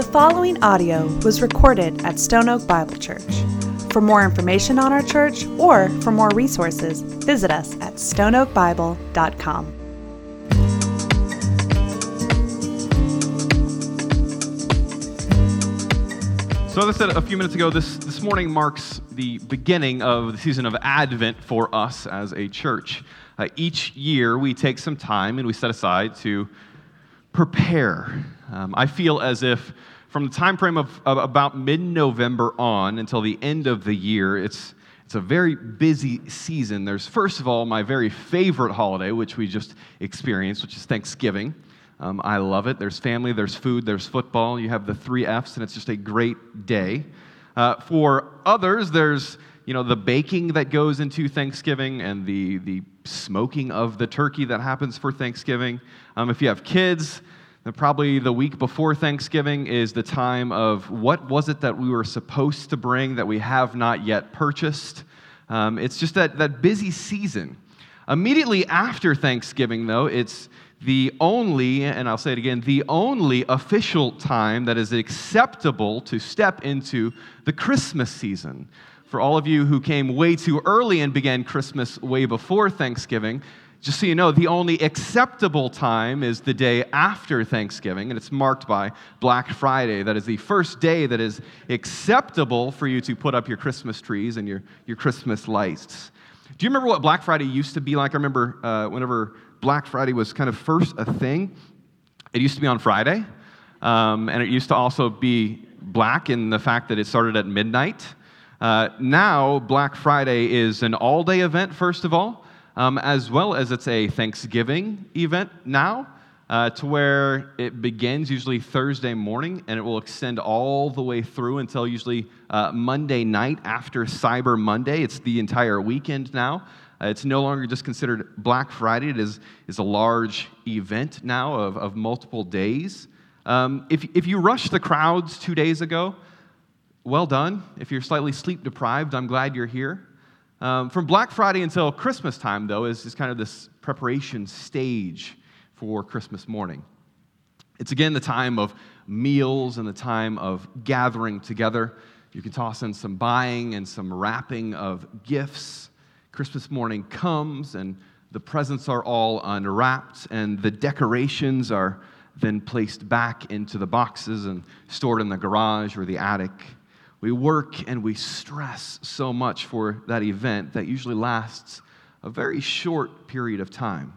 The following audio was recorded at Stone Oak Bible Church. For more information on our church or for more resources, visit us at stoneoakbible.com. So, as I said a few minutes ago, this, this morning marks the beginning of the season of Advent for us as a church. Uh, each year, we take some time and we set aside to prepare. Um, I feel as if from the time frame of, of about mid November on until the end of the year, it's, it's a very busy season. There's, first of all, my very favorite holiday, which we just experienced, which is Thanksgiving. Um, I love it. There's family, there's food, there's football. You have the three F's, and it's just a great day. Uh, for others, there's you know the baking that goes into Thanksgiving and the the smoking of the turkey that happens for Thanksgiving. Um, if you have kids, probably the week before Thanksgiving is the time of what was it that we were supposed to bring that we have not yet purchased. Um, it's just that that busy season. Immediately after Thanksgiving, though, it's the only, and I'll say it again, the only official time that is acceptable to step into the Christmas season. For all of you who came way too early and began Christmas way before Thanksgiving, just so you know, the only acceptable time is the day after Thanksgiving, and it's marked by Black Friday. That is the first day that is acceptable for you to put up your Christmas trees and your, your Christmas lights. Do you remember what Black Friday used to be like? I remember uh, whenever Black Friday was kind of first a thing, it used to be on Friday, um, and it used to also be black in the fact that it started at midnight. Uh, now, Black Friday is an all day event, first of all, um, as well as it's a Thanksgiving event now. Uh, to where it begins usually Thursday morning and it will extend all the way through until usually uh, Monday night after Cyber Monday. It's the entire weekend now. Uh, it's no longer just considered Black Friday, it is, is a large event now of, of multiple days. Um, if, if you rushed the crowds two days ago, well done. If you're slightly sleep deprived, I'm glad you're here. Um, from Black Friday until Christmas time, though, is, is kind of this preparation stage for Christmas morning. It's again the time of meals and the time of gathering together. You can toss in some buying and some wrapping of gifts. Christmas morning comes and the presents are all unwrapped and the decorations are then placed back into the boxes and stored in the garage or the attic. We work and we stress so much for that event that usually lasts a very short period of time.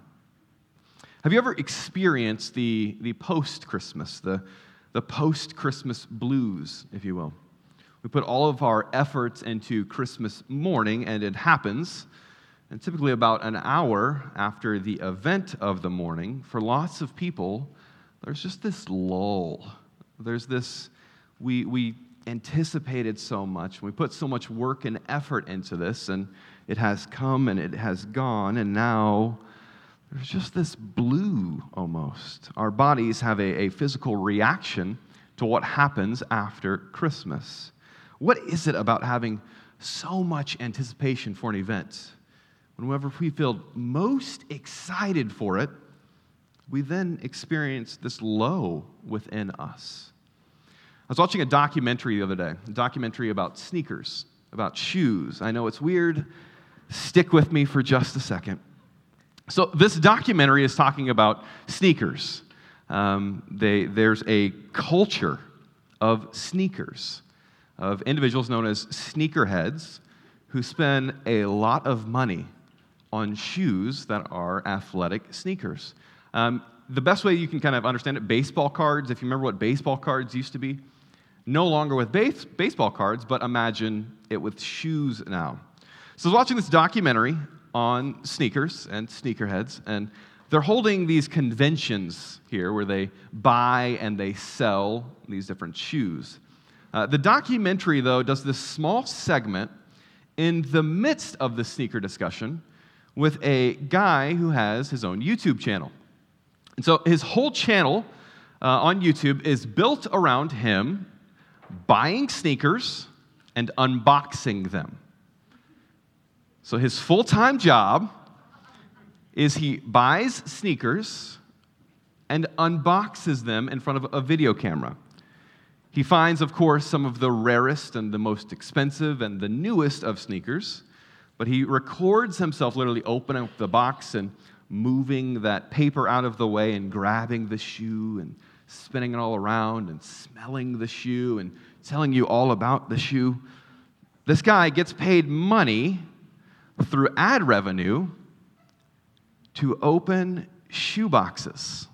Have you ever experienced the, the post Christmas, the, the post Christmas blues, if you will? We put all of our efforts into Christmas morning, and it happens. And typically, about an hour after the event of the morning, for lots of people, there's just this lull. There's this, we, we anticipated so much. We put so much work and effort into this, and it has come and it has gone, and now there's just this blue almost. Our bodies have a, a physical reaction to what happens after Christmas. What is it about having so much anticipation for an event? Whenever we feel most excited for it, we then experience this low within us. I was watching a documentary the other day, a documentary about sneakers, about shoes. I know it's weird. Stick with me for just a second. So, this documentary is talking about sneakers. Um, they, there's a culture of sneakers of individuals known as sneakerheads who spend a lot of money on shoes that are athletic sneakers. Um, the best way you can kind of understand it baseball cards, if you remember what baseball cards used to be, no longer with base, baseball cards, but imagine it with shoes now. So I was watching this documentary on sneakers and sneakerheads, and they're holding these conventions here where they buy and they sell these different shoes. Uh, the documentary, though, does this small segment in the midst of the sneaker discussion with a guy who has his own YouTube channel. And so his whole channel uh, on YouTube is built around him buying sneakers and unboxing them. So his full time job is he buys sneakers and unboxes them in front of a video camera. He finds, of course, some of the rarest and the most expensive and the newest of sneakers, but he records himself literally opening up the box and moving that paper out of the way and grabbing the shoe and spinning it all around and smelling the shoe and telling you all about the shoe. This guy gets paid money through ad revenue to open shoe boxes.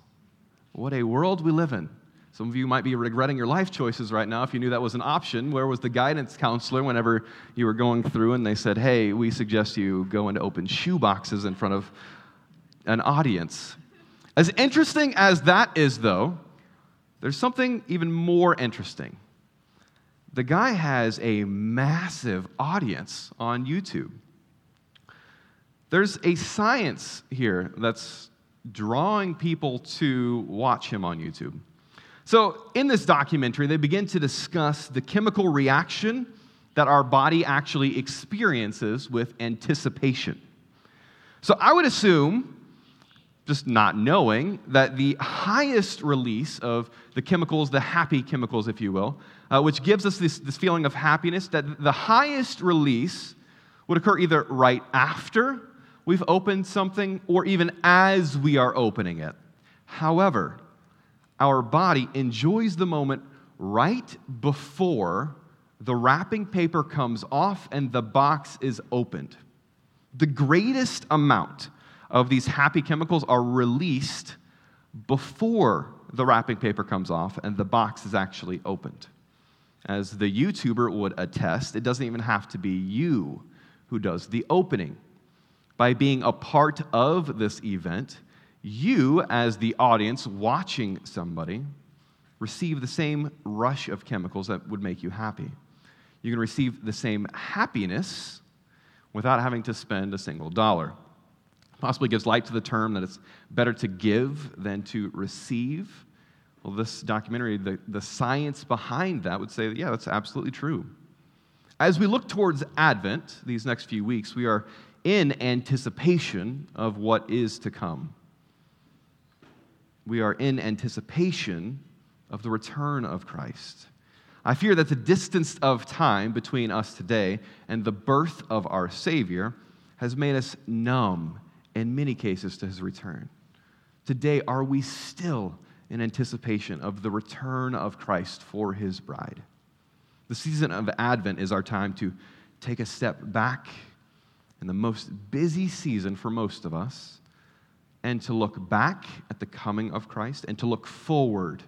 What a world we live in. Some of you might be regretting your life choices right now if you knew that was an option. Where was the guidance counselor whenever you were going through and they said, hey, we suggest you go and open shoe boxes in front of an audience? As interesting as that is, though, there's something even more interesting. The guy has a massive audience on YouTube. There's a science here that's drawing people to watch him on YouTube. So, in this documentary, they begin to discuss the chemical reaction that our body actually experiences with anticipation. So, I would assume, just not knowing, that the highest release of the chemicals, the happy chemicals, if you will, uh, which gives us this, this feeling of happiness, that the highest release would occur either right after we've opened something or even as we are opening it. However, our body enjoys the moment right before the wrapping paper comes off and the box is opened. The greatest amount of these happy chemicals are released before the wrapping paper comes off and the box is actually opened. As the YouTuber would attest, it doesn't even have to be you who does the opening. By being a part of this event, you, as the audience watching somebody, receive the same rush of chemicals that would make you happy. You can receive the same happiness without having to spend a single dollar. Possibly gives light to the term that it's better to give than to receive. Well, this documentary, the, the science behind that would say, that, yeah, that's absolutely true. As we look towards Advent, these next few weeks, we are in anticipation of what is to come we are in anticipation of the return of Christ. I fear that the distance of time between us today and the birth of our Savior has made us numb in many cases to his return. Today, are we still in anticipation of the return of Christ for his bride? The season of Advent is our time to take a step back in the most busy season for most of us and to look back at the coming of Christ and to look forward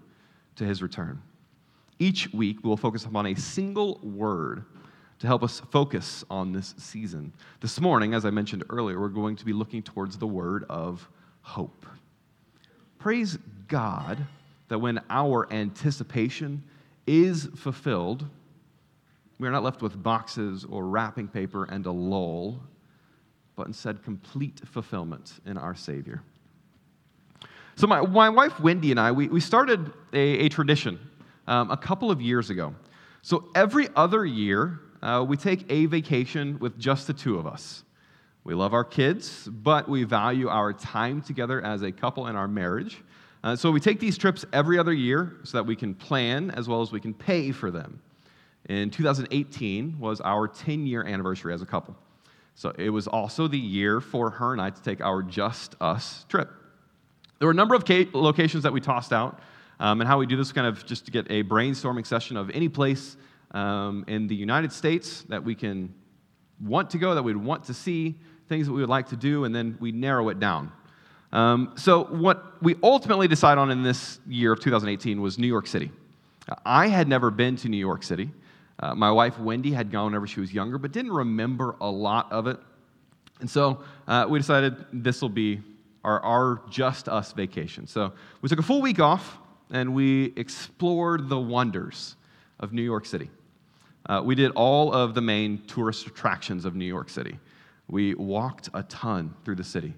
to his return. Each week, we'll focus upon a single word to help us focus on this season. This morning, as I mentioned earlier, we're going to be looking towards the word of hope. Praise God that when our anticipation is fulfilled, we are not left with boxes or wrapping paper and a lull, but instead complete fulfillment in our Savior. So, my, my wife Wendy and I, we, we started a, a tradition um, a couple of years ago. So, every other year, uh, we take a vacation with just the two of us. We love our kids, but we value our time together as a couple in our marriage. Uh, so, we take these trips every other year so that we can plan as well as we can pay for them. In 2018 was our 10 year anniversary as a couple. So it was also the year for her and I to take our Just Us trip. There were a number of locations that we tossed out, um, and how we do this kind of just to get a brainstorming session of any place um, in the United States that we can want to go, that we'd want to see, things that we would like to do, and then we narrow it down. Um, so, what we ultimately decided on in this year of 2018 was New York City. I had never been to New York City. Uh, my wife, Wendy, had gone whenever she was younger, but didn't remember a lot of it. And so uh, we decided this will be our, our just us vacation. So we took a full week off and we explored the wonders of New York City. Uh, we did all of the main tourist attractions of New York City. We walked a ton through the city.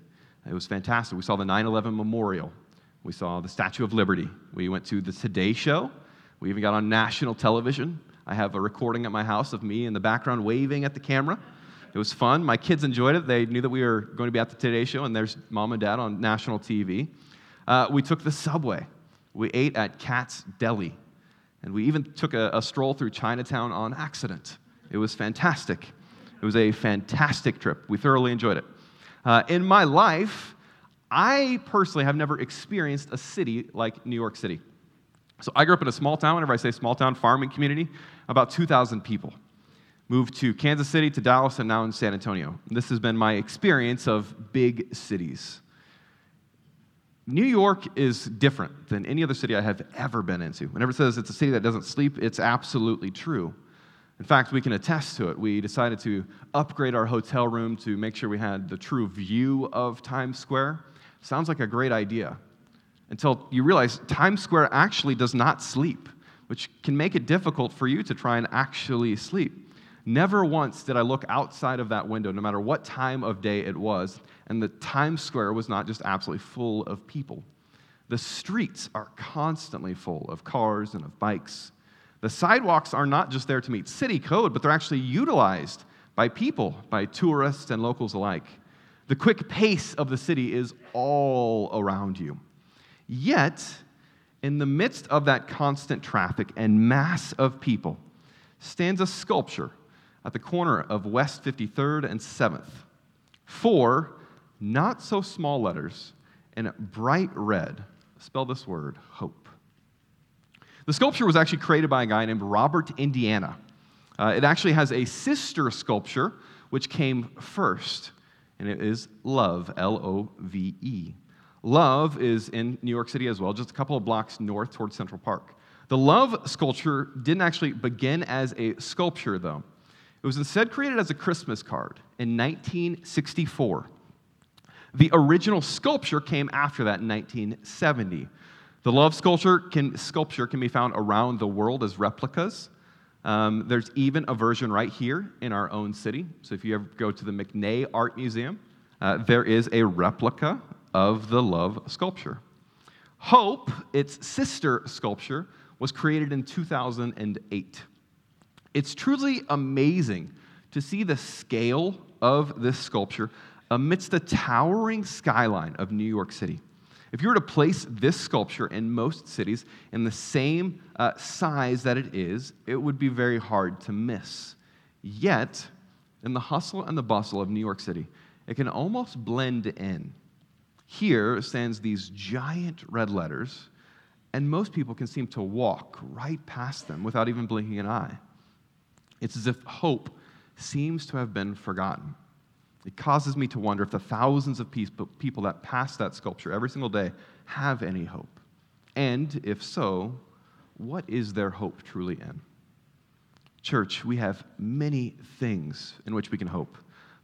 It was fantastic. We saw the 9 11 memorial. We saw the Statue of Liberty. We went to the Today Show. We even got on national television. I have a recording at my house of me in the background waving at the camera. It was fun. My kids enjoyed it. They knew that we were going to be at the Today Show, and there's mom and dad on national TV. Uh, we took the subway. We ate at Katz's Deli. And we even took a, a stroll through Chinatown on accident. It was fantastic. It was a fantastic trip. We thoroughly enjoyed it. Uh, in my life, I personally have never experienced a city like New York City. So I grew up in a small town, whenever I say small town, farming community, about 2,000 people. Moved to Kansas City, to Dallas, and now in San Antonio. This has been my experience of big cities. New York is different than any other city I have ever been into. Whenever it says it's a city that doesn't sleep, it's absolutely true. In fact, we can attest to it. We decided to upgrade our hotel room to make sure we had the true view of Times Square. Sounds like a great idea until you realize Times Square actually does not sleep, which can make it difficult for you to try and actually sleep. Never once did I look outside of that window, no matter what time of day it was, and the Times Square was not just absolutely full of people. The streets are constantly full of cars and of bikes. The sidewalks are not just there to meet city code, but they're actually utilized by people, by tourists and locals alike. The quick pace of the city is all around you. Yet, in the midst of that constant traffic and mass of people, stands a sculpture at the corner of West 53rd and 7th. Four not so small letters in bright red spell this word hope. The sculpture was actually created by a guy named Robert Indiana. Uh, it actually has a sister sculpture which came first, and it is Love, L O V E. Love is in New York City as well, just a couple of blocks north towards Central Park. The Love sculpture didn't actually begin as a sculpture, though. It was instead created as a Christmas card in 1964. The original sculpture came after that in 1970. The love sculpture can, sculpture can be found around the world as replicas. Um, there's even a version right here in our own city. So if you ever go to the McNay Art Museum, uh, there is a replica of the love sculpture. Hope, its sister sculpture, was created in 2008. It's truly amazing to see the scale of this sculpture amidst the towering skyline of New York City. If you were to place this sculpture in most cities in the same uh, size that it is, it would be very hard to miss. Yet, in the hustle and the bustle of New York City, it can almost blend in. Here stands these giant red letters, and most people can seem to walk right past them without even blinking an eye. It's as if hope seems to have been forgotten. It causes me to wonder if the thousands of people that pass that sculpture every single day have any hope. And if so, what is their hope truly in? Church, we have many things in which we can hope.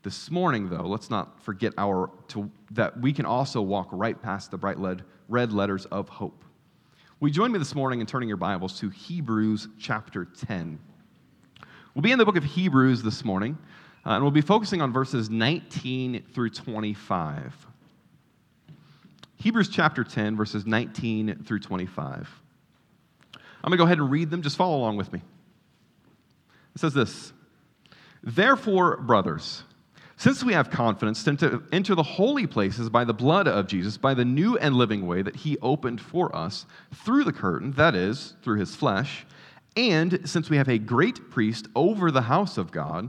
This morning, though, let's not forget our, to, that we can also walk right past the bright red, red letters of hope. We join me this morning in turning your Bibles to Hebrews chapter 10. We'll be in the book of Hebrews this morning, uh, and we'll be focusing on verses 19 through 25. Hebrews chapter 10, verses 19 through 25. I'm going to go ahead and read them. Just follow along with me. It says this Therefore, brothers, since we have confidence to enter the holy places by the blood of Jesus, by the new and living way that he opened for us through the curtain, that is, through his flesh, and since we have a great priest over the house of God,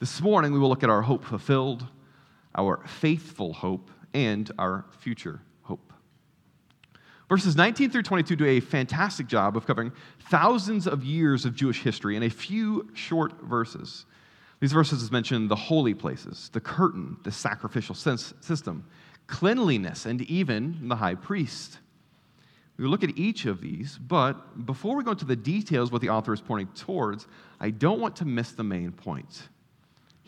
This morning, we will look at our hope fulfilled, our faithful hope, and our future hope. Verses 19 through 22 do a fantastic job of covering thousands of years of Jewish history in a few short verses. These verses mention the holy places, the curtain, the sacrificial system, cleanliness, and even the high priest. We look at each of these, but before we go into the details, what the author is pointing towards, I don't want to miss the main point.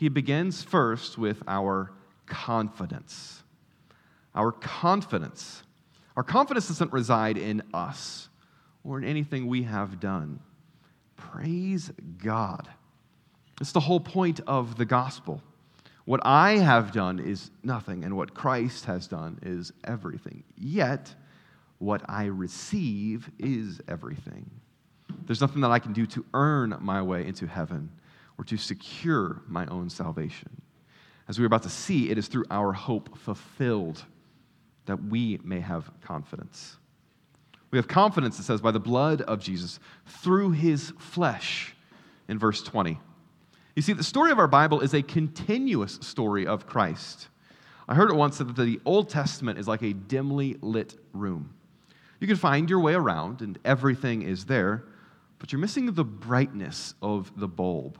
He begins first with our confidence. Our confidence. Our confidence doesn't reside in us or in anything we have done. Praise God. It's the whole point of the gospel. What I have done is nothing, and what Christ has done is everything. Yet, what I receive is everything. There's nothing that I can do to earn my way into heaven or to secure my own salvation. As we're about to see, it is through our hope fulfilled that we may have confidence. We have confidence, it says, by the blood of Jesus through his flesh in verse 20. You see, the story of our Bible is a continuous story of Christ. I heard it once that the Old Testament is like a dimly lit room. You can find your way around and everything is there, but you're missing the brightness of the bulb.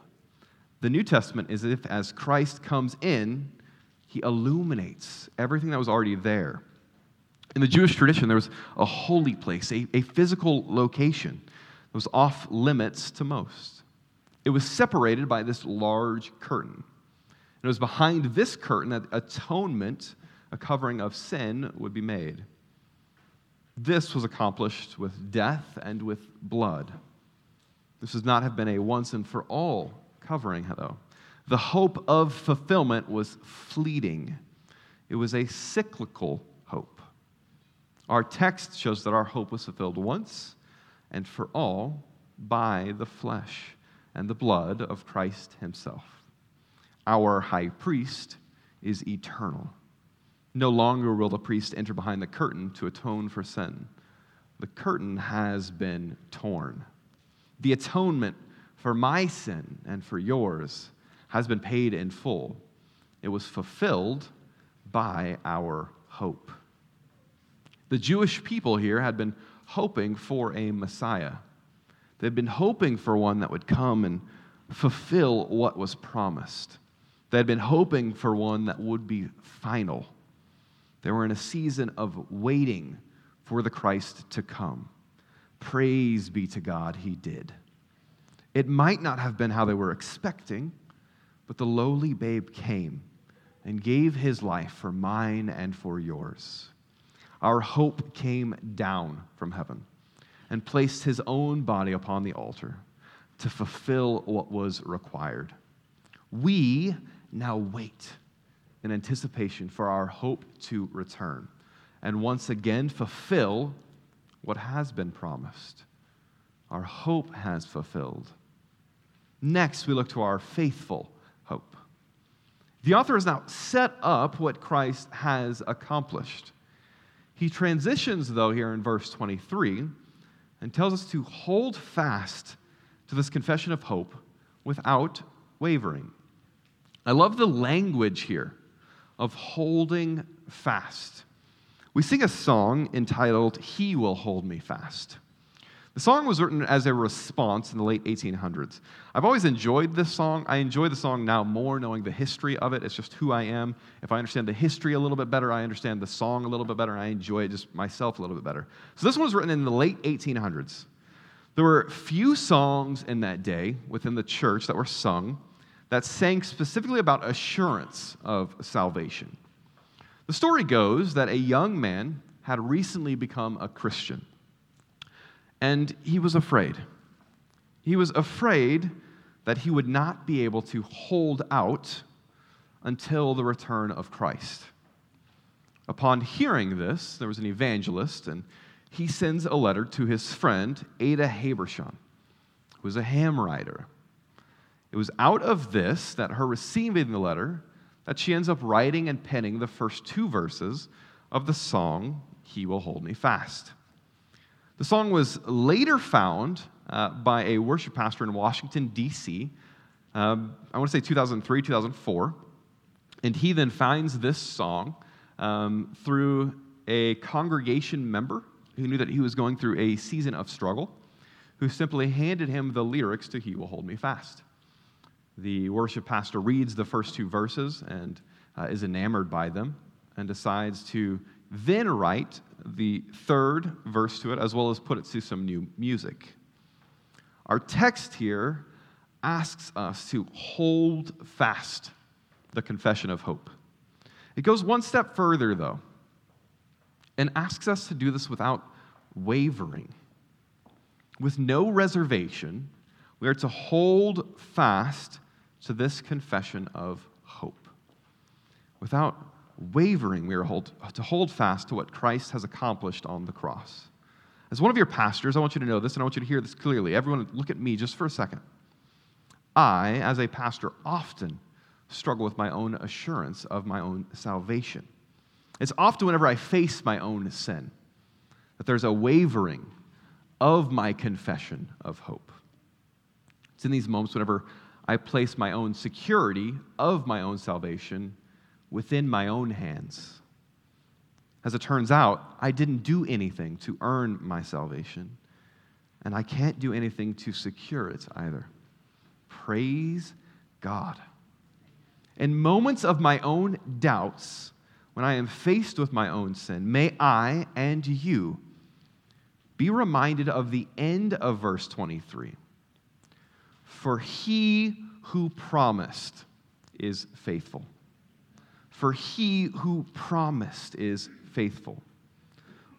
The New Testament is if, as Christ comes in, he illuminates everything that was already there. In the Jewish tradition, there was a holy place, a, a physical location that was off limits to most. It was separated by this large curtain. And it was behind this curtain that atonement, a covering of sin, would be made. This was accomplished with death and with blood. This does not have been a once and for all covering, though. The hope of fulfillment was fleeting, it was a cyclical hope. Our text shows that our hope was fulfilled once and for all by the flesh and the blood of Christ Himself. Our high priest is eternal. No longer will the priest enter behind the curtain to atone for sin. The curtain has been torn. The atonement for my sin and for yours has been paid in full. It was fulfilled by our hope. The Jewish people here had been hoping for a Messiah. They'd been hoping for one that would come and fulfill what was promised. They had been hoping for one that would be final. They were in a season of waiting for the Christ to come. Praise be to God, he did. It might not have been how they were expecting, but the lowly babe came and gave his life for mine and for yours. Our hope came down from heaven and placed his own body upon the altar to fulfill what was required. We now wait in anticipation for our hope to return and once again fulfill what has been promised. Our hope has fulfilled. Next, we look to our faithful hope. The author has now set up what Christ has accomplished. He transitions, though, here in verse 23 and tells us to hold fast to this confession of hope without wavering. I love the language here of holding fast. We sing a song entitled, He Will Hold Me Fast. The song was written as a response in the late 1800s. I've always enjoyed this song. I enjoy the song now more knowing the history of it. It's just who I am. If I understand the history a little bit better, I understand the song a little bit better, and I enjoy it just myself a little bit better. So this one was written in the late 1800s. There were few songs in that day within the church that were sung that sang specifically about assurance of salvation. The story goes that a young man had recently become a Christian and he was afraid. He was afraid that he would not be able to hold out until the return of Christ. Upon hearing this, there was an evangelist, and he sends a letter to his friend, Ada Habershon, who was a hymn writer. It was out of this, that her receiving the letter, that she ends up writing and penning the first two verses of the song, He Will Hold Me Fast. The song was later found uh, by a worship pastor in Washington, D.C., um, I want to say 2003, 2004. And he then finds this song um, through a congregation member who knew that he was going through a season of struggle, who simply handed him the lyrics to He Will Hold Me Fast. The worship pastor reads the first two verses and uh, is enamored by them and decides to then write the third verse to it, as well as put it to some new music. Our text here asks us to hold fast the confession of hope. It goes one step further, though, and asks us to do this without wavering, with no reservation, we are to hold fast to this confession of hope. Without wavering, we are hold, to hold fast to what Christ has accomplished on the cross. As one of your pastors, I want you to know this and I want you to hear this clearly. Everyone, look at me just for a second. I, as a pastor, often struggle with my own assurance of my own salvation. It's often whenever I face my own sin that there's a wavering of my confession of hope. It's in these moments whenever I place my own security of my own salvation within my own hands. As it turns out, I didn't do anything to earn my salvation, and I can't do anything to secure it either. Praise God. In moments of my own doubts, when I am faced with my own sin, may I and you be reminded of the end of verse 23. For he who promised is faithful. For he who promised is faithful.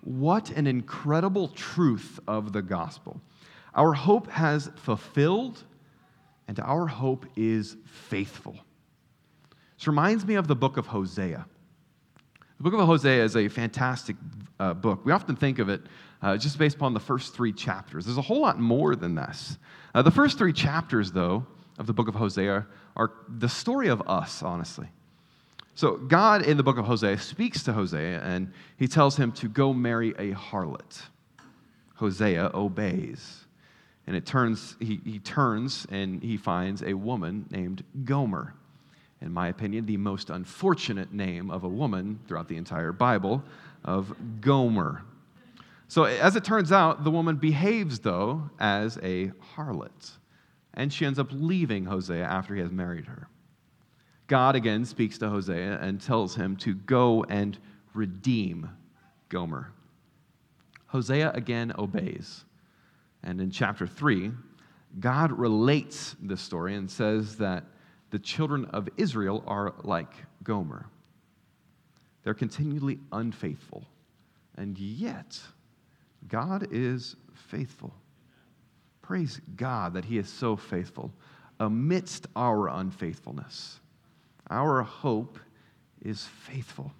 What an incredible truth of the gospel. Our hope has fulfilled, and our hope is faithful. This reminds me of the book of Hosea. The book of Hosea is a fantastic uh, book. We often think of it uh, just based upon the first three chapters. There's a whole lot more than this. Uh, the first three chapters, though, of the book of Hosea are the story of us, honestly. So, God in the book of Hosea speaks to Hosea and he tells him to go marry a harlot. Hosea obeys. And it turns, he, he turns and he finds a woman named Gomer. In my opinion, the most unfortunate name of a woman throughout the entire Bible, of Gomer. So, as it turns out, the woman behaves, though, as a harlot. And she ends up leaving Hosea after he has married her. God again speaks to Hosea and tells him to go and redeem Gomer. Hosea again obeys. And in chapter 3, God relates this story and says that the children of Israel are like Gomer. They're continually unfaithful. And yet, God is faithful. Praise God that He is so faithful amidst our unfaithfulness. Our hope is faithful.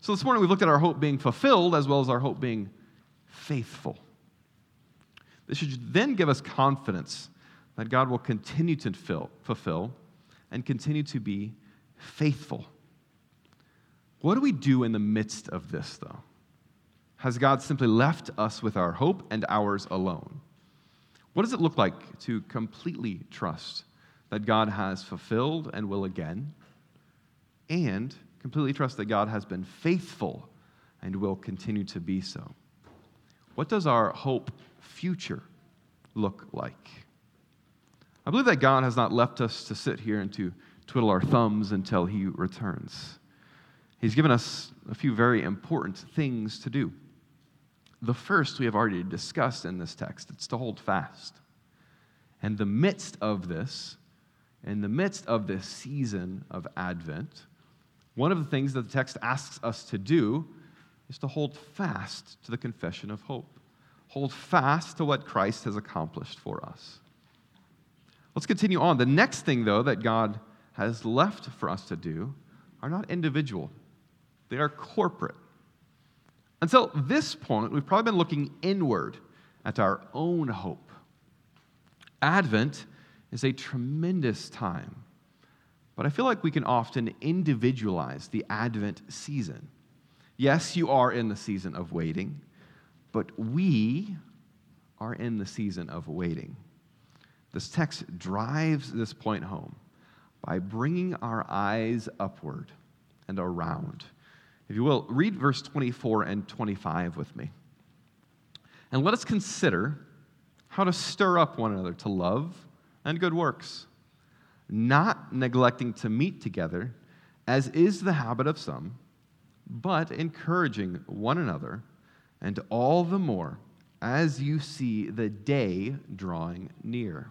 So this morning we've looked at our hope being fulfilled as well as our hope being faithful. This should then give us confidence that God will continue to fill, fulfill and continue to be faithful. What do we do in the midst of this, though? Has God simply left us with our hope and ours alone? What does it look like to completely trust that God has fulfilled and will again, and completely trust that God has been faithful and will continue to be so? What does our hope future look like? I believe that God has not left us to sit here and to twiddle our thumbs until He returns. He's given us a few very important things to do. The first we have already discussed in this text it's to hold fast. And the midst of this, in the midst of this season of Advent, one of the things that the text asks us to do is to hold fast to the confession of hope. Hold fast to what Christ has accomplished for us. Let's continue on. The next thing, though, that God has left for us to do are not individual, they are corporate. Until this point, we've probably been looking inward at our own hope. Advent is a tremendous time, but I feel like we can often individualize the Advent season. Yes, you are in the season of waiting, but we are in the season of waiting. This text drives this point home by bringing our eyes upward and around if you will, read verse 24 and 25 with me. And let us consider how to stir up one another to love and good works, not neglecting to meet together, as is the habit of some, but encouraging one another, and all the more as you see the day drawing near.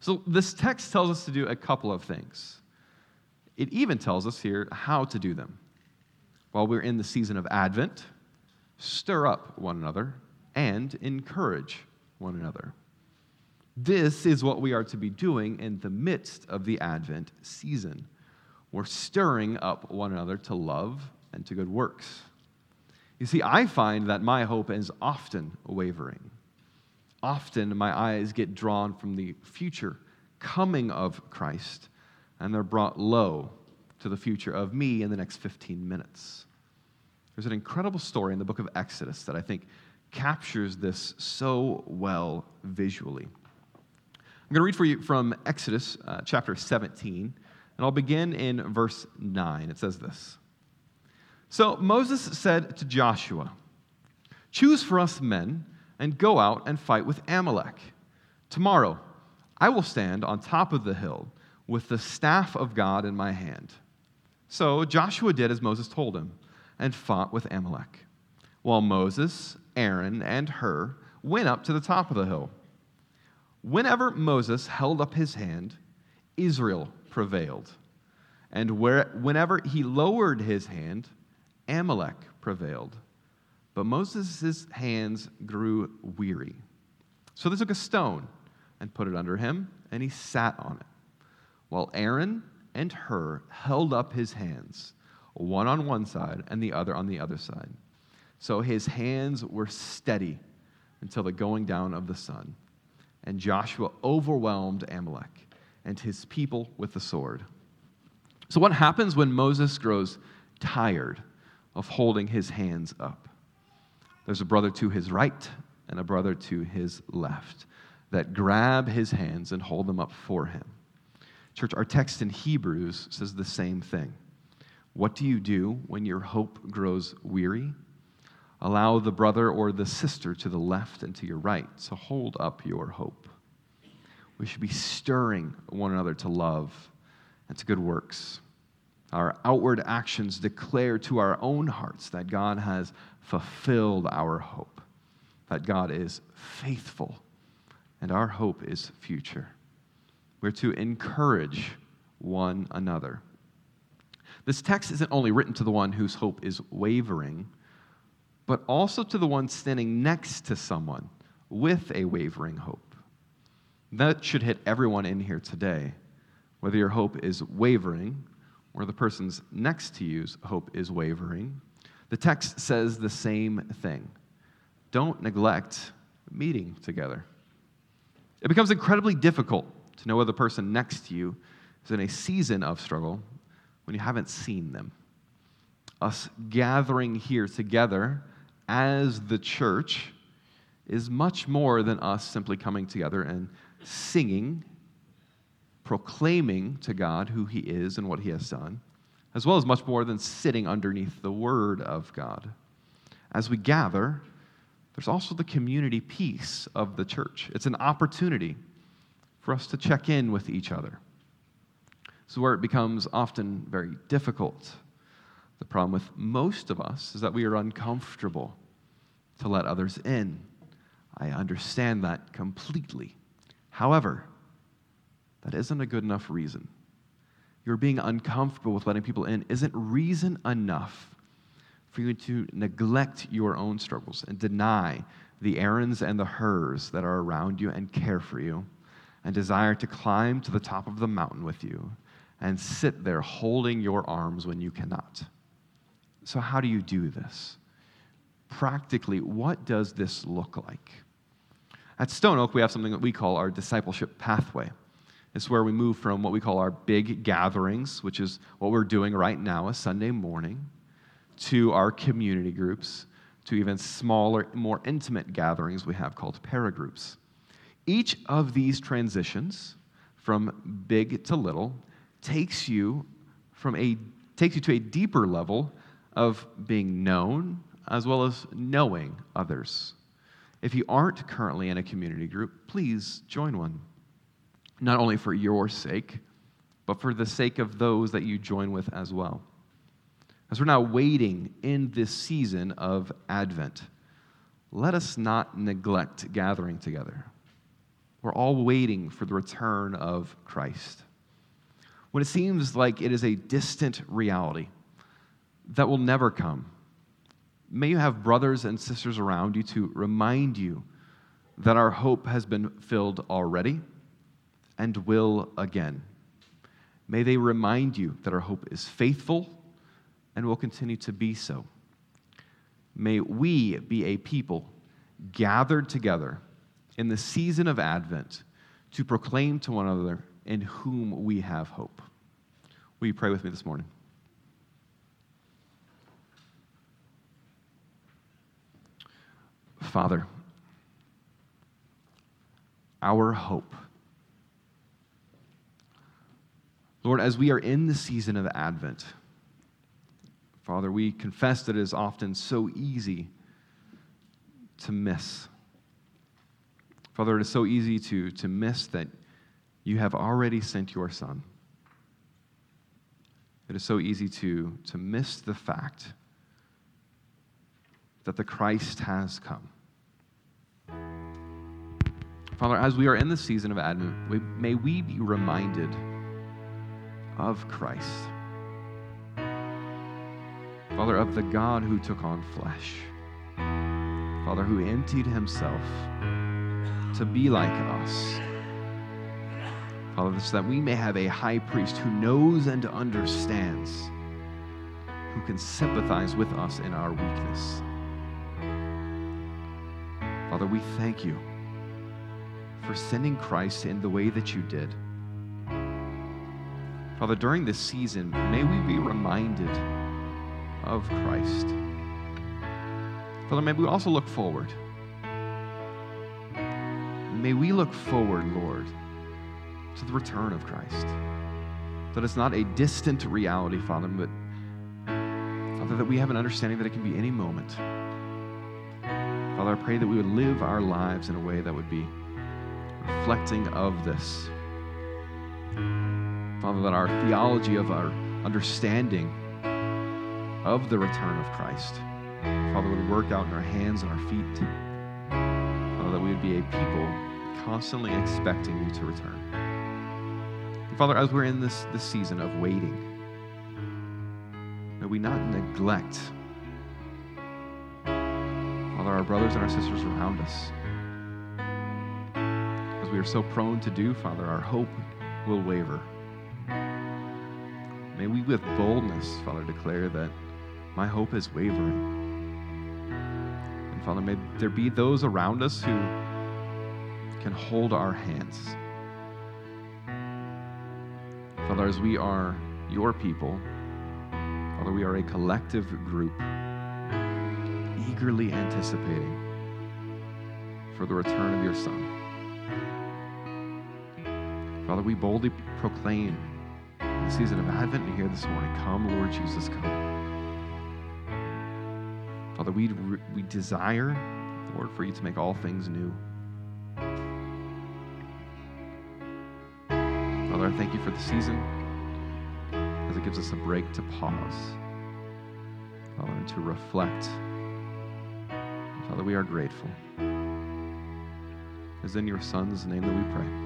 So, this text tells us to do a couple of things. It even tells us here how to do them while we're in the season of Advent, stir up one another and encourage one another. This is what we are to be doing in the midst of the Advent season. We're stirring up one another to love and to good works. You see, I find that my hope is often wavering. Often my eyes get drawn from the future coming of Christ, and they're brought low to the future of me in the next 15 minutes. There's an incredible story in the book of Exodus that I think captures this so well visually. I'm going to read for you from Exodus uh, chapter 17, and I'll begin in verse 9. It says this So Moses said to Joshua, Choose for us men and go out and fight with Amalek. Tomorrow I will stand on top of the hill with the staff of God in my hand. So Joshua did as Moses told him and fought with Amalek, while Moses, Aaron, and Hur went up to the top of the hill. Whenever Moses held up his hand, Israel prevailed. And where, whenever he lowered his hand, Amalek prevailed. But Moses' hands grew weary. So they took a stone and put it under him, and he sat on it, while Aaron and Hur held up his hands, one on one side and the other on the other side. So his hands were steady until the going down of the sun. And Joshua overwhelmed Amalek and his people with the sword. So, what happens when Moses grows tired of holding his hands up? There's a brother to his right and a brother to his left that grab his hands and hold them up for him. Church, our text in Hebrews says the same thing. What do you do when your hope grows weary? Allow the brother or the sister to the left and to your right to hold up your hope. We should be stirring one another to love and to good works. Our outward actions declare to our own hearts that God has fulfilled our hope, that God is faithful, and our hope is future. We're to encourage one another. This text isn't only written to the one whose hope is wavering, but also to the one standing next to someone with a wavering hope. That should hit everyone in here today, whether your hope is wavering or the person's next to you's hope is wavering. The text says the same thing. Don't neglect meeting together. It becomes incredibly difficult to know whether the person next to you is in a season of struggle when you haven't seen them. Us gathering here together as the church is much more than us simply coming together and singing, proclaiming to God who He is and what He has done, as well as much more than sitting underneath the Word of God. As we gather, there's also the community piece of the church. It's an opportunity for us to check in with each other. This is where it becomes often very difficult. The problem with most of us is that we are uncomfortable to let others in. I understand that completely. However, that isn't a good enough reason. Your being uncomfortable with letting people in isn't reason enough for you to neglect your own struggles and deny the Aarons and the Hurs that are around you and care for you and desire to climb to the top of the mountain with you and sit there holding your arms when you cannot. So, how do you do this? Practically, what does this look like? At Stone Oak, we have something that we call our discipleship pathway. It's where we move from what we call our big gatherings, which is what we're doing right now, a Sunday morning, to our community groups, to even smaller, more intimate gatherings we have called paragroups. Each of these transitions from big to little takes you from a takes you to a deeper level of being known as well as knowing others. If you aren't currently in a community group, please join one. Not only for your sake, but for the sake of those that you join with as well. As we're now waiting in this season of Advent, let us not neglect gathering together. We're all waiting for the return of Christ. When it seems like it is a distant reality that will never come, may you have brothers and sisters around you to remind you that our hope has been filled already and will again. May they remind you that our hope is faithful and will continue to be so. May we be a people gathered together in the season of Advent to proclaim to one another in whom we have hope. Will you pray with me this morning? Father, our hope. Lord, as we are in the season of Advent, Father, we confess that it is often so easy to miss. Father, it is so easy to, to miss that you have already sent your Son. It is so easy to, to miss the fact that the Christ has come. Father, as we are in the season of Advent, we, may we be reminded of Christ. Father, of the God who took on flesh. Father, who emptied himself to be like us. Father, so that we may have a high priest who knows and understands, who can sympathize with us in our weakness. Father, we thank you for sending Christ in the way that you did. Father, during this season, may we be reminded of Christ. Father, may we also look forward. May we look forward, Lord, to the return of Christ. That it's not a distant reality, Father, but Father, that we have an understanding that it can be any moment. Father, I pray that we would live our lives in a way that would be reflecting of this. Father, that our theology of our understanding of the return of Christ, Father, would work out in our hands and our feet. Father, that we would be a people constantly expecting you to return. And Father, as we're in this, this season of waiting, may we not neglect, Father, our brothers and our sisters around us as we are so prone to do, Father, our hope will waver. May we with boldness, Father, declare that my hope is wavering. And Father, may there be those around us who can hold our hands. Father, as we are your people, Father, we are a collective group eagerly anticipating for the return of your Son. Father, we boldly proclaim the season of Advent here this morning, come, Lord Jesus, come. Father, we, we desire, Lord, for you to make all things new. Father, I thank you for the season as it gives us a break to pause, Father, and to reflect. Father, we are grateful. It's in your Son's name that we pray.